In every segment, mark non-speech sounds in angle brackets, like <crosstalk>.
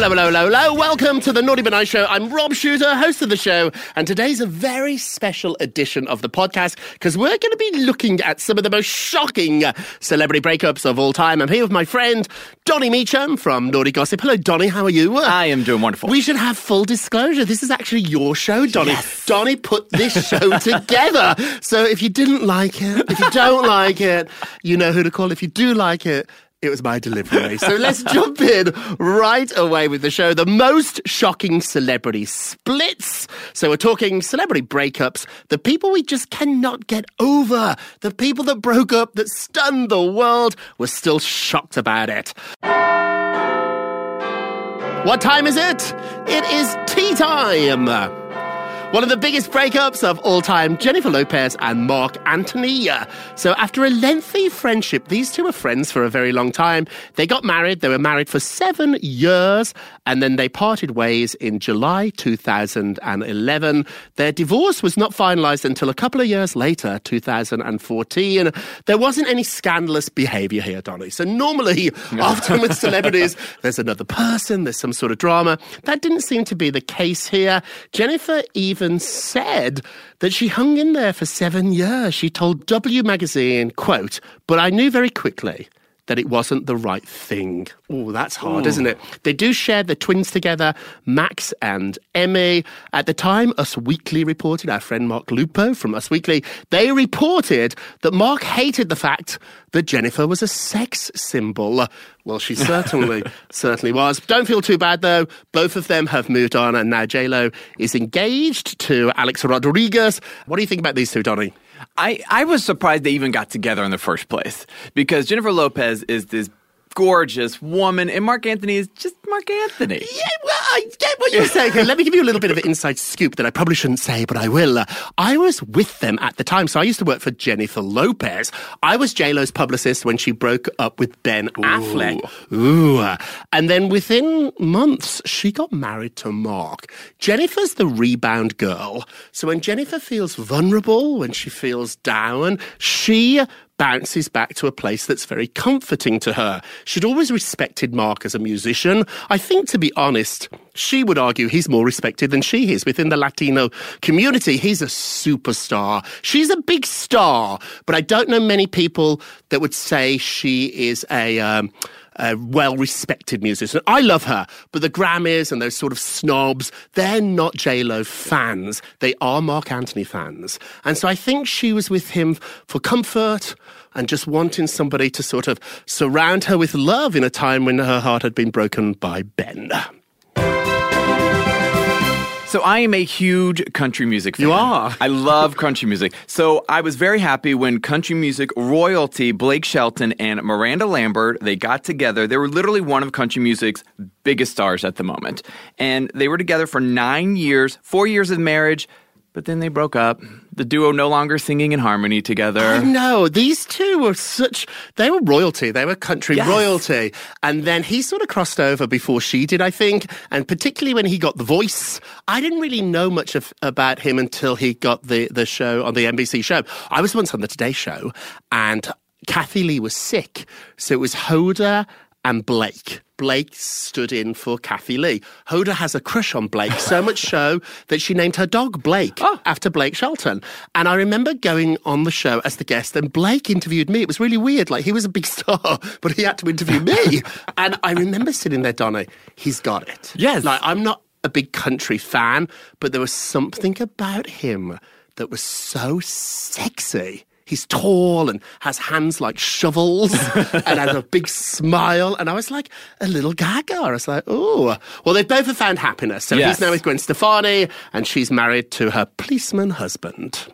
Hello, hello, hello, hello. Welcome to the Naughty But Nice Show. I'm Rob Shuter, host of the show, and today's a very special edition of the podcast because we're going to be looking at some of the most shocking celebrity breakups of all time. I'm here with my friend Donny Meacham from Naughty Gossip. Hello, Donny. How are you? I am doing wonderful. We should have full disclosure. This is actually your show, Donny. Donny put this show <laughs> together. So if you didn't like it, if you don't like it, you know who to call. If you do like it, it was my delivery. So let's jump in right away with the show. The most shocking celebrity splits. So we're talking celebrity breakups, the people we just cannot get over, the people that broke up that stunned the world. We're still shocked about it. What time is it? It is tea time. One of the biggest breakups of all time, Jennifer Lopez and Marc Anthony. So, after a lengthy friendship, these two were friends for a very long time. They got married. They were married for seven years, and then they parted ways in July 2011. Their divorce was not finalized until a couple of years later, 2014. There wasn't any scandalous behavior here, Donny. So, normally, <laughs> often with celebrities, there's another person, there's some sort of drama. That didn't seem to be the case here. Jennifer even said that she hung in there for seven years. She told W Magazine, quote, but I knew very quickly that it wasn't the right thing. Oh, that's hard, isn't hmm. it? They do share the twins together, Max and Emmy. At the time, Us Weekly reported, our friend Mark Lupo from Us Weekly, they reported that Marc hated the fact that Jennifer was a sex symbol. Well, she <laughs> certainly, certainly was. Don't feel too bad though. Both of them have moved on, and now J-Lo is engaged to Alex Rodriguez. What do you think about these two, Donny? I, I was surprised they even got together in the first place because Jennifer Lopez is this gorgeous woman and Marc Anthony is just Marc Anthony. Yeah, well, I get what you're saying. Let me give you a little bit of an inside scoop that I probably shouldn't say, but I will. Uh, I was with them at the time. So I used to work for Jennifer Lopez. I was JLo's publicist when she broke up with Ben Affleck. Ooh. And then within months, she got married to Marc. Jennifer's the rebound girl. So when Jennifer feels vulnerable, when she feels down, she bounces back to a place that's very comforting to her. She'd always respected Marc as a musician. I think, to be honest, she would argue he's more respected than she is within the Latino community. He's a superstar. She's a big star, but I don't know many people that would say she is a. Um, a well respected musician. I love her, but the Grammys and those sort of snobs, they're not J-Lo fans. They are Marc Anthony fans. And so I think she was with him for comfort and just wanting somebody to sort of surround her with love in a time when her heart had been broken by Ben. So I am a huge country music fan. You are? I love country music. So I was very happy when country music royalty Blake Shelton and Miranda Lambert they got together. They were literally one of country music's biggest stars at the moment. And they were together for 9 years, 4 years of marriage, but then they broke up. The duo no longer singing in harmony together. I know. These two were such, they were royalty. They were country Yes. royalty. And then he sort of crossed over before she did, I think. And particularly when he got The Voice, I didn't really know much of, about him until he got the, the show on the NBC show. I was once on the Today Show and Kathie Lee was sick. So it was Hoda and Blake. Blake stood in for Kathie Lee. Hoda has a crush on Blake, so much <laughs> so that she named her dog Blake oh. after Blake Shelton. And I remember going on the show as the guest, and Blake interviewed me. It was really weird. Like, he was a big <laughs> star, but he had to interview me. <laughs> and I remember sitting there, Donna, he's got it. Yes. Like, I'm not a big country fan, but there was something about him that was so sexy. He's tall and has hands like shovels <laughs> and has a big smile. And I was like a little gaga. I was like, oh. Well, they've both have found happiness. So Yes. he's now with Gwen Stefani and she's married to her policeman husband.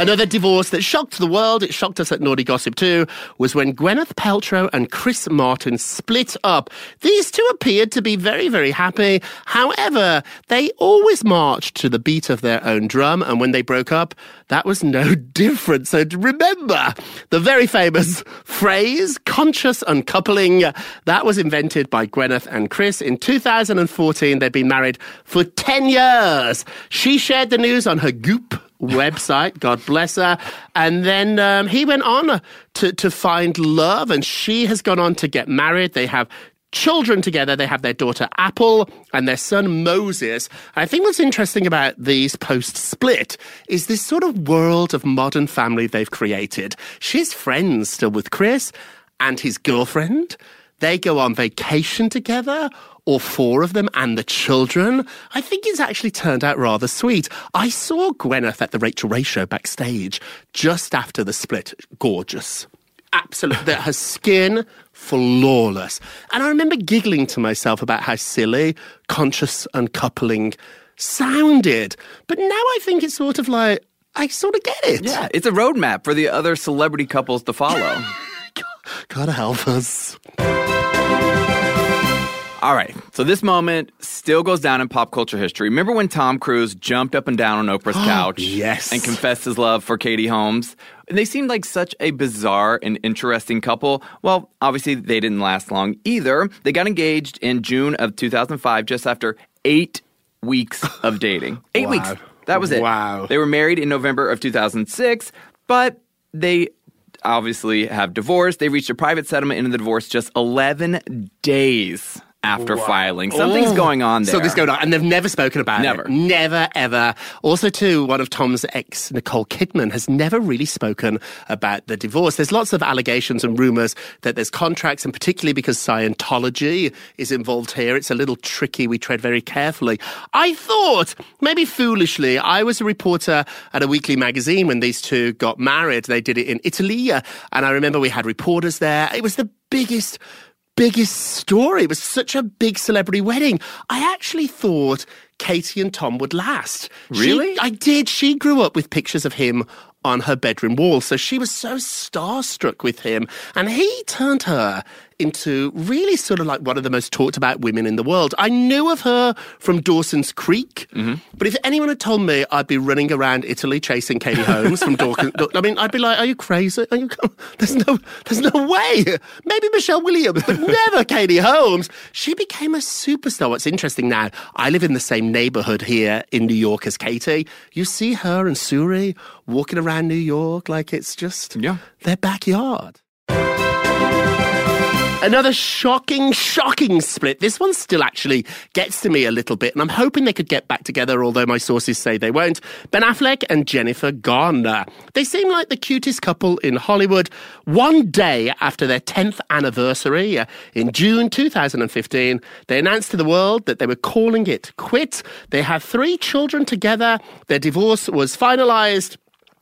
Another divorce that shocked the world, it shocked us at Naughty Gossip too, was when Gwyneth Paltrow and Chris Martin split up. These two appeared to be very, very happy. However, they always marched to the beat of their own drum, and when they broke up, that was no <laughs> different. So remember, the very famous phrase, conscious uncoupling, that was invented by Gwyneth and Chris in 2014. They'd been married for 10 years. She shared the news on her Goop website. God bless her. And then um, he went on to, to find love, and she has gone on to get married. They have children together. They have their daughter Apple and their son Moses. I think what's interesting about these post split is this sort of world of modern family they've created. She's friends still with Chris and his girlfriend. They go on vacation together, all four of them and the children. I think it's actually turned out rather sweet. I saw Gwyneth at the Rachael Ray show backstage just after the split. Gorgeous. Absolutely. Her skin, flawless. And I remember giggling to myself about how silly conscious uncoupling sounded. But now I think it's sort of like, I sort of get it. Yeah, it's a roadmap for the other celebrity couples to follow. <laughs> Gotta help us. All right. So this moment still goes down in pop culture history. Remember when Tom Cruise jumped up and down on Oprah's <gasps> couch yes. and confessed his love for Katie Holmes? And they seemed like such a bizarre and interesting couple. Well, obviously they didn't last long either. They got engaged in June of 2005 just after 8 weeks of <laughs> dating. 8 Wow. weeks. That was it. Wow. They were married in November of 2006, but they obviously have divorced. They reached a private settlement in the divorce just 11 days after filing. Something's Oh. going on there. Something's going on, and they've never spoken about Never. it. Never, Never, ever. Also, too, one of Tom's ex, Nicole Kidman, has never really spoken about the divorce. There's lots of allegations and rumors that there's contracts, and particularly because Scientology is involved here, it's a little tricky. We tread very carefully. I thought, maybe foolishly, I was a reporter at a weekly magazine when these two got married. They did it in Italy, and I remember we had reporters there. It was the biggest biggest story. It was such a big celebrity wedding. I actually thought Katie and Tom would last. She- Really? I did. She grew up with pictures of him on her bedroom wall. So she was so starstruck with him. And he turned her into really sort of like one of the most talked about women in the world. I knew of her from Dawson's Creek, mm-hmm. but if anyone had told me I'd be running around Italy chasing Katie Holmes from Dawson, <laughs> I mean, I'd be like, "Are you crazy? Are you? <laughs> There's no, there's no way. Maybe Michelle Williams, but <laughs> never Katie Holmes." She became a superstar. What's interesting now, I live in the same neighborhood here in New York as Katie. You see her and Suri walking around around New York like it's just Yeah. their backyard. Another shocking, shocking split. This one still actually gets to me a little bit, and I'm hoping they could get back together, although my sources say they won't. Ben Affleck and Jennifer Garner. They seem like the cutest couple in Hollywood. One day after their 10th anniversary, uh, in June 2015, they announced to the world that they were calling it quit. They have three children together. Their divorce was finalized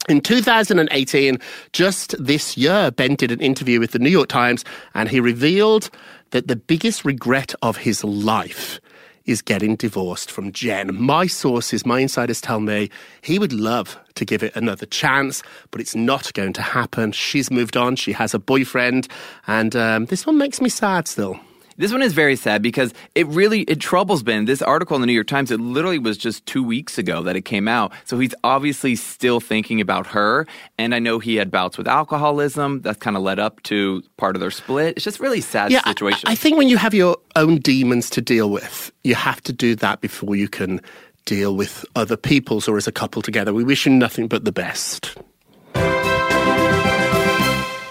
in 2018, just this year, Ben did an interview with the New York Times and he revealed that the biggest regret of his life is getting divorced from Jen. My sources, my insiders tell me he would love to give it another chance, but it's not going to happen. She's moved on, she has a boyfriend, and um, this one makes me sad still. This one is very sad because it really it troubles Ben. This article in the New York Times, it literally was just two weeks ago that it came out. So he's obviously still thinking about her. And I know he had bouts with alcoholism. That's kind of led up to part of their split. It's just really sad I- situation. I, I think when you have your own demons to deal with, you have to do that before you can deal with other people's or as a couple together. We wish you nothing but the best.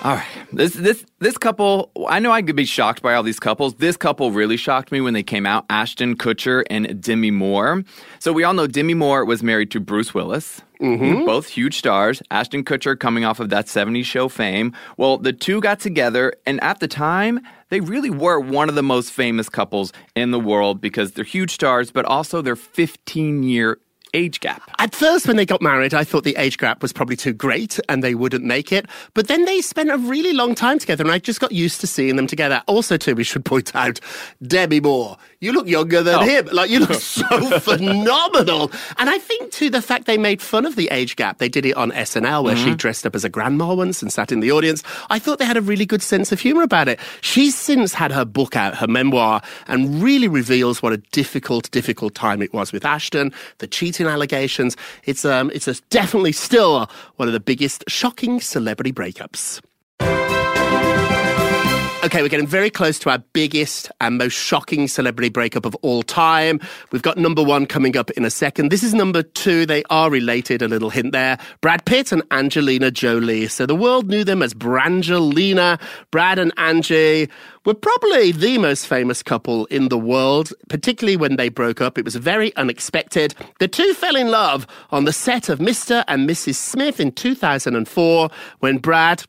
All right. This this this couple, I know I could be shocked by all these couples. This couple really shocked me when they came out, Ashton Kutcher and Demi Moore. So we all know Demi Moore was married to Bruce Willis. Mm-hmm. Both huge stars. Ashton Kutcher coming off of that 70s show fame. Well, the two got together, and at the time, they really were one of the most famous couples in the world because they're huge stars, but also their 15 year age gap. At first, when they got married, I thought the age gap was probably too great and they wouldn't make it. But then they spent a really long time together, and I just got used to seeing them together. Also, too, we should point out Demi Moore. You look younger than Oh. him. Like, you look <laughs> so phenomenal. And I think, too, the fact they made fun of the age gap, they did it on SNL, where she mm-hmm. dressed up as a grandma once and sat in the audience. I thought they had a really good sense of humor about it. She's since had her book out, her memoir, and really reveals what a difficult, difficult time it was with Ashton, the cheating allegations. It's um, it's definitely still one of the biggest shocking celebrity breakups. Okay, we're getting very close to our biggest and most shocking celebrity breakup of all time. We've got number one coming up in a second. This is number two. They are related, a little hint there. Brad Pitt and Angelina Jolie. So the world knew them as Brangelina. Brad and Angie were probably the most famous couple in the world, particularly when they broke up. It was very unexpected. The two fell in love on the set of Mr. and Mrs. Smith in 2004 when Brad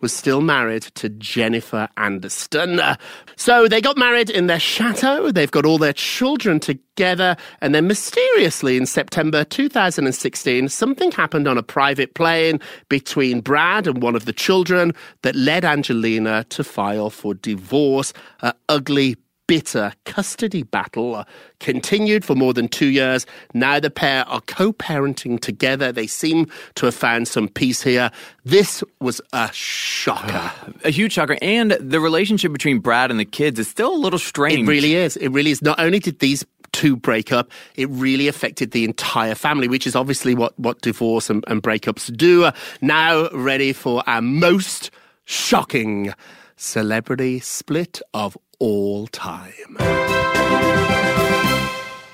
was still married to Jennifer. Uh, So they got married in their chateau. They've got all their children together. And then mysteriously in September 2016, something happened on a private plane between Brad and one of the children that led Angelina to file for divorce. A ugly bitter custody battle continued for more than two years. Now the pair are co parenting together. They seem to have found some peace here. This was a shocker. <sighs> A huge shocker. And the relationship between Brad and the kids is still a little strange. It really is. It really is. Not only did these two break up, it really affected the entire family, which is obviously what, what divorce and, and breakups do. Now ready for our most shocking celebrity split of all time.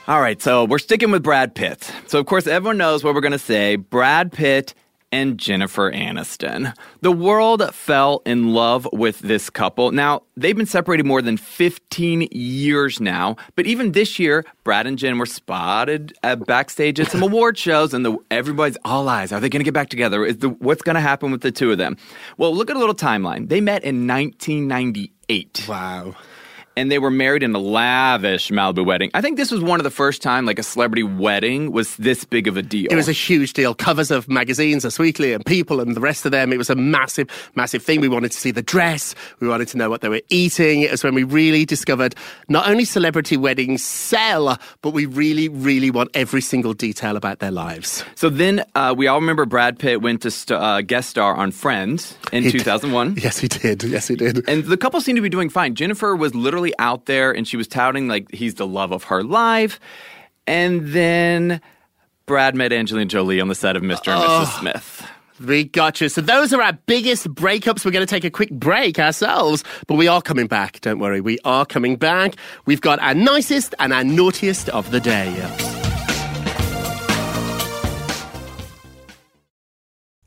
All right, so we're sticking with Brad Pitt. So, of course, everyone knows what we're going to say Brad Pitt and Jennifer Aniston. The world fell in love with this couple. Now, they've been separated more than 15 years now, but even this year, Brad and Jen were spotted at backstage at some <laughs> award shows, and the, everybody's all eyes. Are they going to get back together? Is the, what's going to happen with the two of them? Well, look at a little timeline. They met in 1998 Wow. And they were married in a lavish Malibu wedding. I think this was one of the first time like a celebrity wedding was this big of a deal. It was a huge deal. Covers of magazines, Us Weekly and People and the rest of them. It was a massive, massive thing. We wanted to see the dress. We wanted to know what they were eating. It was when we really discovered not only celebrity weddings sell, but we really, really want every single detail about their lives. so then uh, we all remember Brad Pitt went to st- uh, guest star on Friends in He- 2001. <laughs> Yes, he did. Yes, he did. And the couple seemed to be doing fine. Jennifer was literally out there and she was touting like he's the love of her life. And then Brad met Angelina Jolie on the set of Mr. and Mrs. Smith. We got you. So those are our biggest breakups. We're going to take a quick break ourselves, but we are coming back. Don't worry. We are coming back. We've got our nicest and our naughtiest of the day.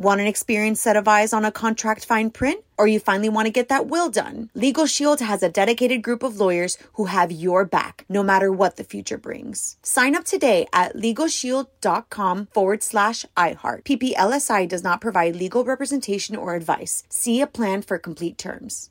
Want an experienced set of eyes on a contract fine print? Or you finally want to get that will done? Legal Shield has a dedicated group of lawyers who have your back, no matter what the future brings. Sign up today at LegalShield.com forward slash iHeart. PPLSI does not provide legal representation or advice. See a plan for complete terms.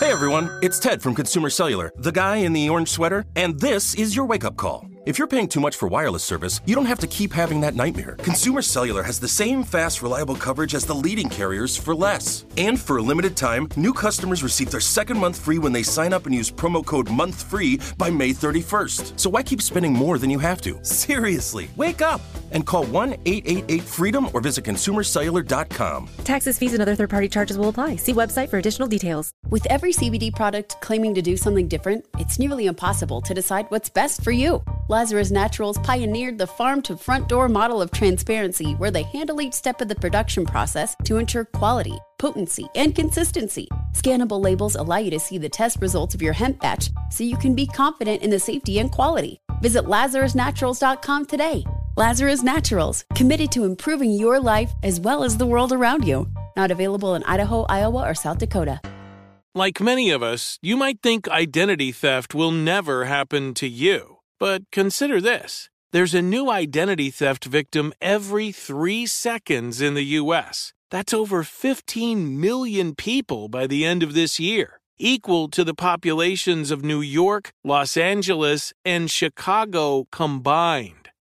Hey everyone, it's Ted from Consumer Cellular, the guy in the orange sweater, and this is your wake up call. If you're paying too much for wireless service, you don't have to keep having that nightmare. Consumer Cellular has the same fast, reliable coverage as the leading carriers for less. And for a limited time, new customers receive their second month free when they sign up and use promo code MONTHFREE by May 31st. So why keep spending more than you have to? Seriously, wake up and call 1 888 freedom or visit consumercellular.com. Taxes, fees, and other third party charges will apply. See website for additional details. With every CBD product claiming to do something different, it's nearly impossible to decide what's best for you. Lazarus Naturals pioneered the farm to front door model of transparency where they handle each step of the production process to ensure quality, potency, and consistency. Scannable labels allow you to see the test results of your hemp batch so you can be confident in the safety and quality. Visit LazarusNaturals.com today. Lazarus Naturals, committed to improving your life as well as the world around you. Not available in Idaho, Iowa, or South Dakota. Like many of us, you might think identity theft will never happen to you. But consider this there's a new identity theft victim every three seconds in the U.S. That's over 15 million people by the end of this year, equal to the populations of New York, Los Angeles, and Chicago combined.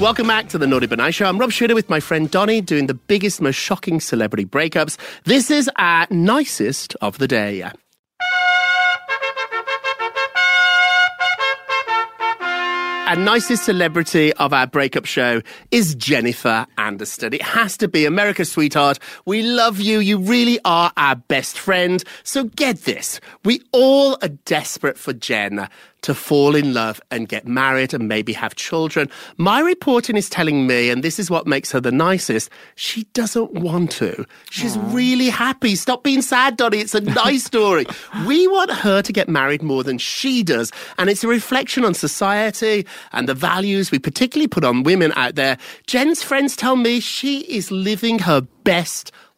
Welcome back to the Naughty Nice Show. I'm Rob Shuter with my friend Donny doing the biggest, most shocking celebrity breakups. This is our nicest of the day. Our nicest celebrity of our breakup show is Jennifer Aniston. It has to be America's sweetheart. We love you. You really are our best friend. So get this. We all are desperate for Jen to fall in love and get married and maybe have children. My reporting is telling me, and this is what makes her the nicest, she doesn't want to. She's really happy. Stop being sad, Donny. It's a nice <laughs> story. we want her to get married more than she does. And it's a reflection on society and the values we particularly put on women out there. Jen's friends tell me she is living her best life.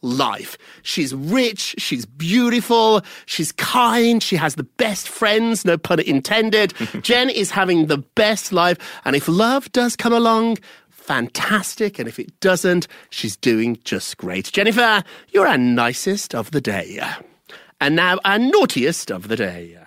She's rich, she's beautiful, she's kind, she has the best friends, no pun intended. <laughs> Jen is having the best life, and if love does come along, fantastic, and if it doesn't, she's doing just great. Jennifer, you're our nicest of the day. And now our naughtiest of the day.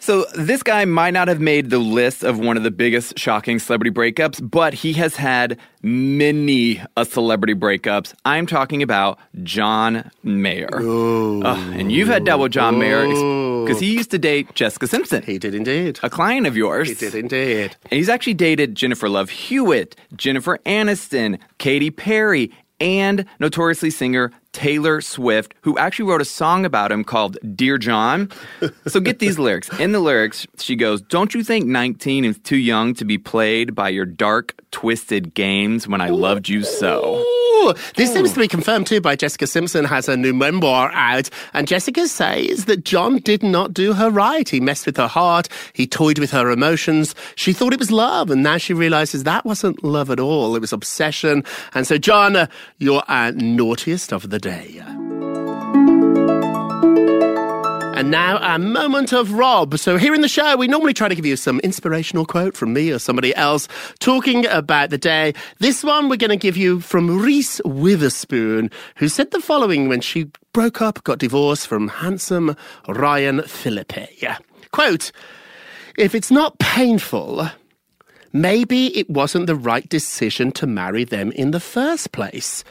So, this guy might not have made the list of one of the biggest shocking celebrity breakups, but he has had many a celebrity breakups. I'm talking about John Mayer. Ugh, and you've had double John Mayer because he used to date Jessica Simpson. He did indeed. A client of yours. He did indeed. And he's actually dated Jennifer Love Hewitt, Jennifer Aniston, Katy Perry, and notoriously singer Taylor Swift, who actually wrote a song about him called Dear John. So get these lyrics. In the lyrics, she goes, Don't you think 19 is too young to be played by your dark, twisted games when I loved you so? Ooh, this seems to be confirmed too by Jessica Simpson has a new memoir out, and Jessica says that John did not do her right. He messed with her heart, he toyed with her emotions. She thought it was love, and now she realizes that wasn't love at all. It was obsession. And so, John, uh, you're our naughtiest of the day. And now a moment of Rob. So here in the show, we normally try to give you some inspirational quote from me or somebody else talking about the day. This one we're going to give you from Reese Witherspoon, who said the following when she broke up, got divorced from handsome Ryan Phillippe. Quote, if it's not painful, maybe it wasn't the right decision to marry them in the first place.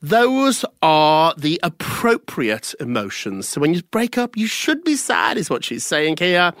Those are the appropriate emotions. So when you break up, you should be sad, is what she's saying here.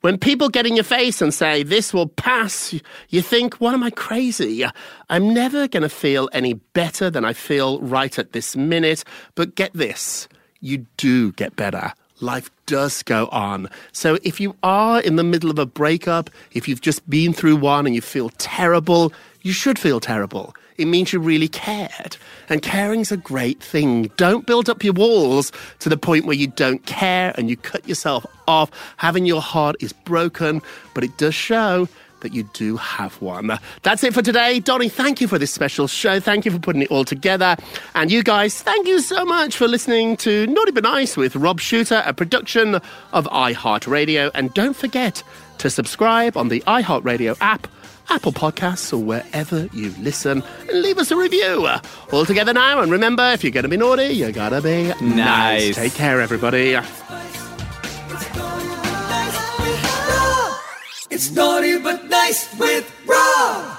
When people get in your face and say, this will pass, you think, what am I crazy? I'm never going to feel any better than I feel right at this minute. But get this, you do get better life does go on. So if you are in the middle of a breakup, if you've just been through one and you feel terrible, you should feel terrible. It means you really cared. And caring's a great thing. Don't build up your walls to the point where you don't care and you cut yourself off. Having your heart is broken, but it does show that you do have one. That's it for today. Donny, thank you for this special show. Thank you for putting it all together. And you guys, thank you so much for listening to Naughty But Nice with Rob Shuter, a production of iHeartRadio. And don't forget to subscribe on the iHeartRadio app. Apple Podcasts, or wherever you listen, and leave us a review. All together now, and remember, if you're going to be naughty, you gotta be nice. Nice. Take care, everybody. It's naughty but nice with Rob.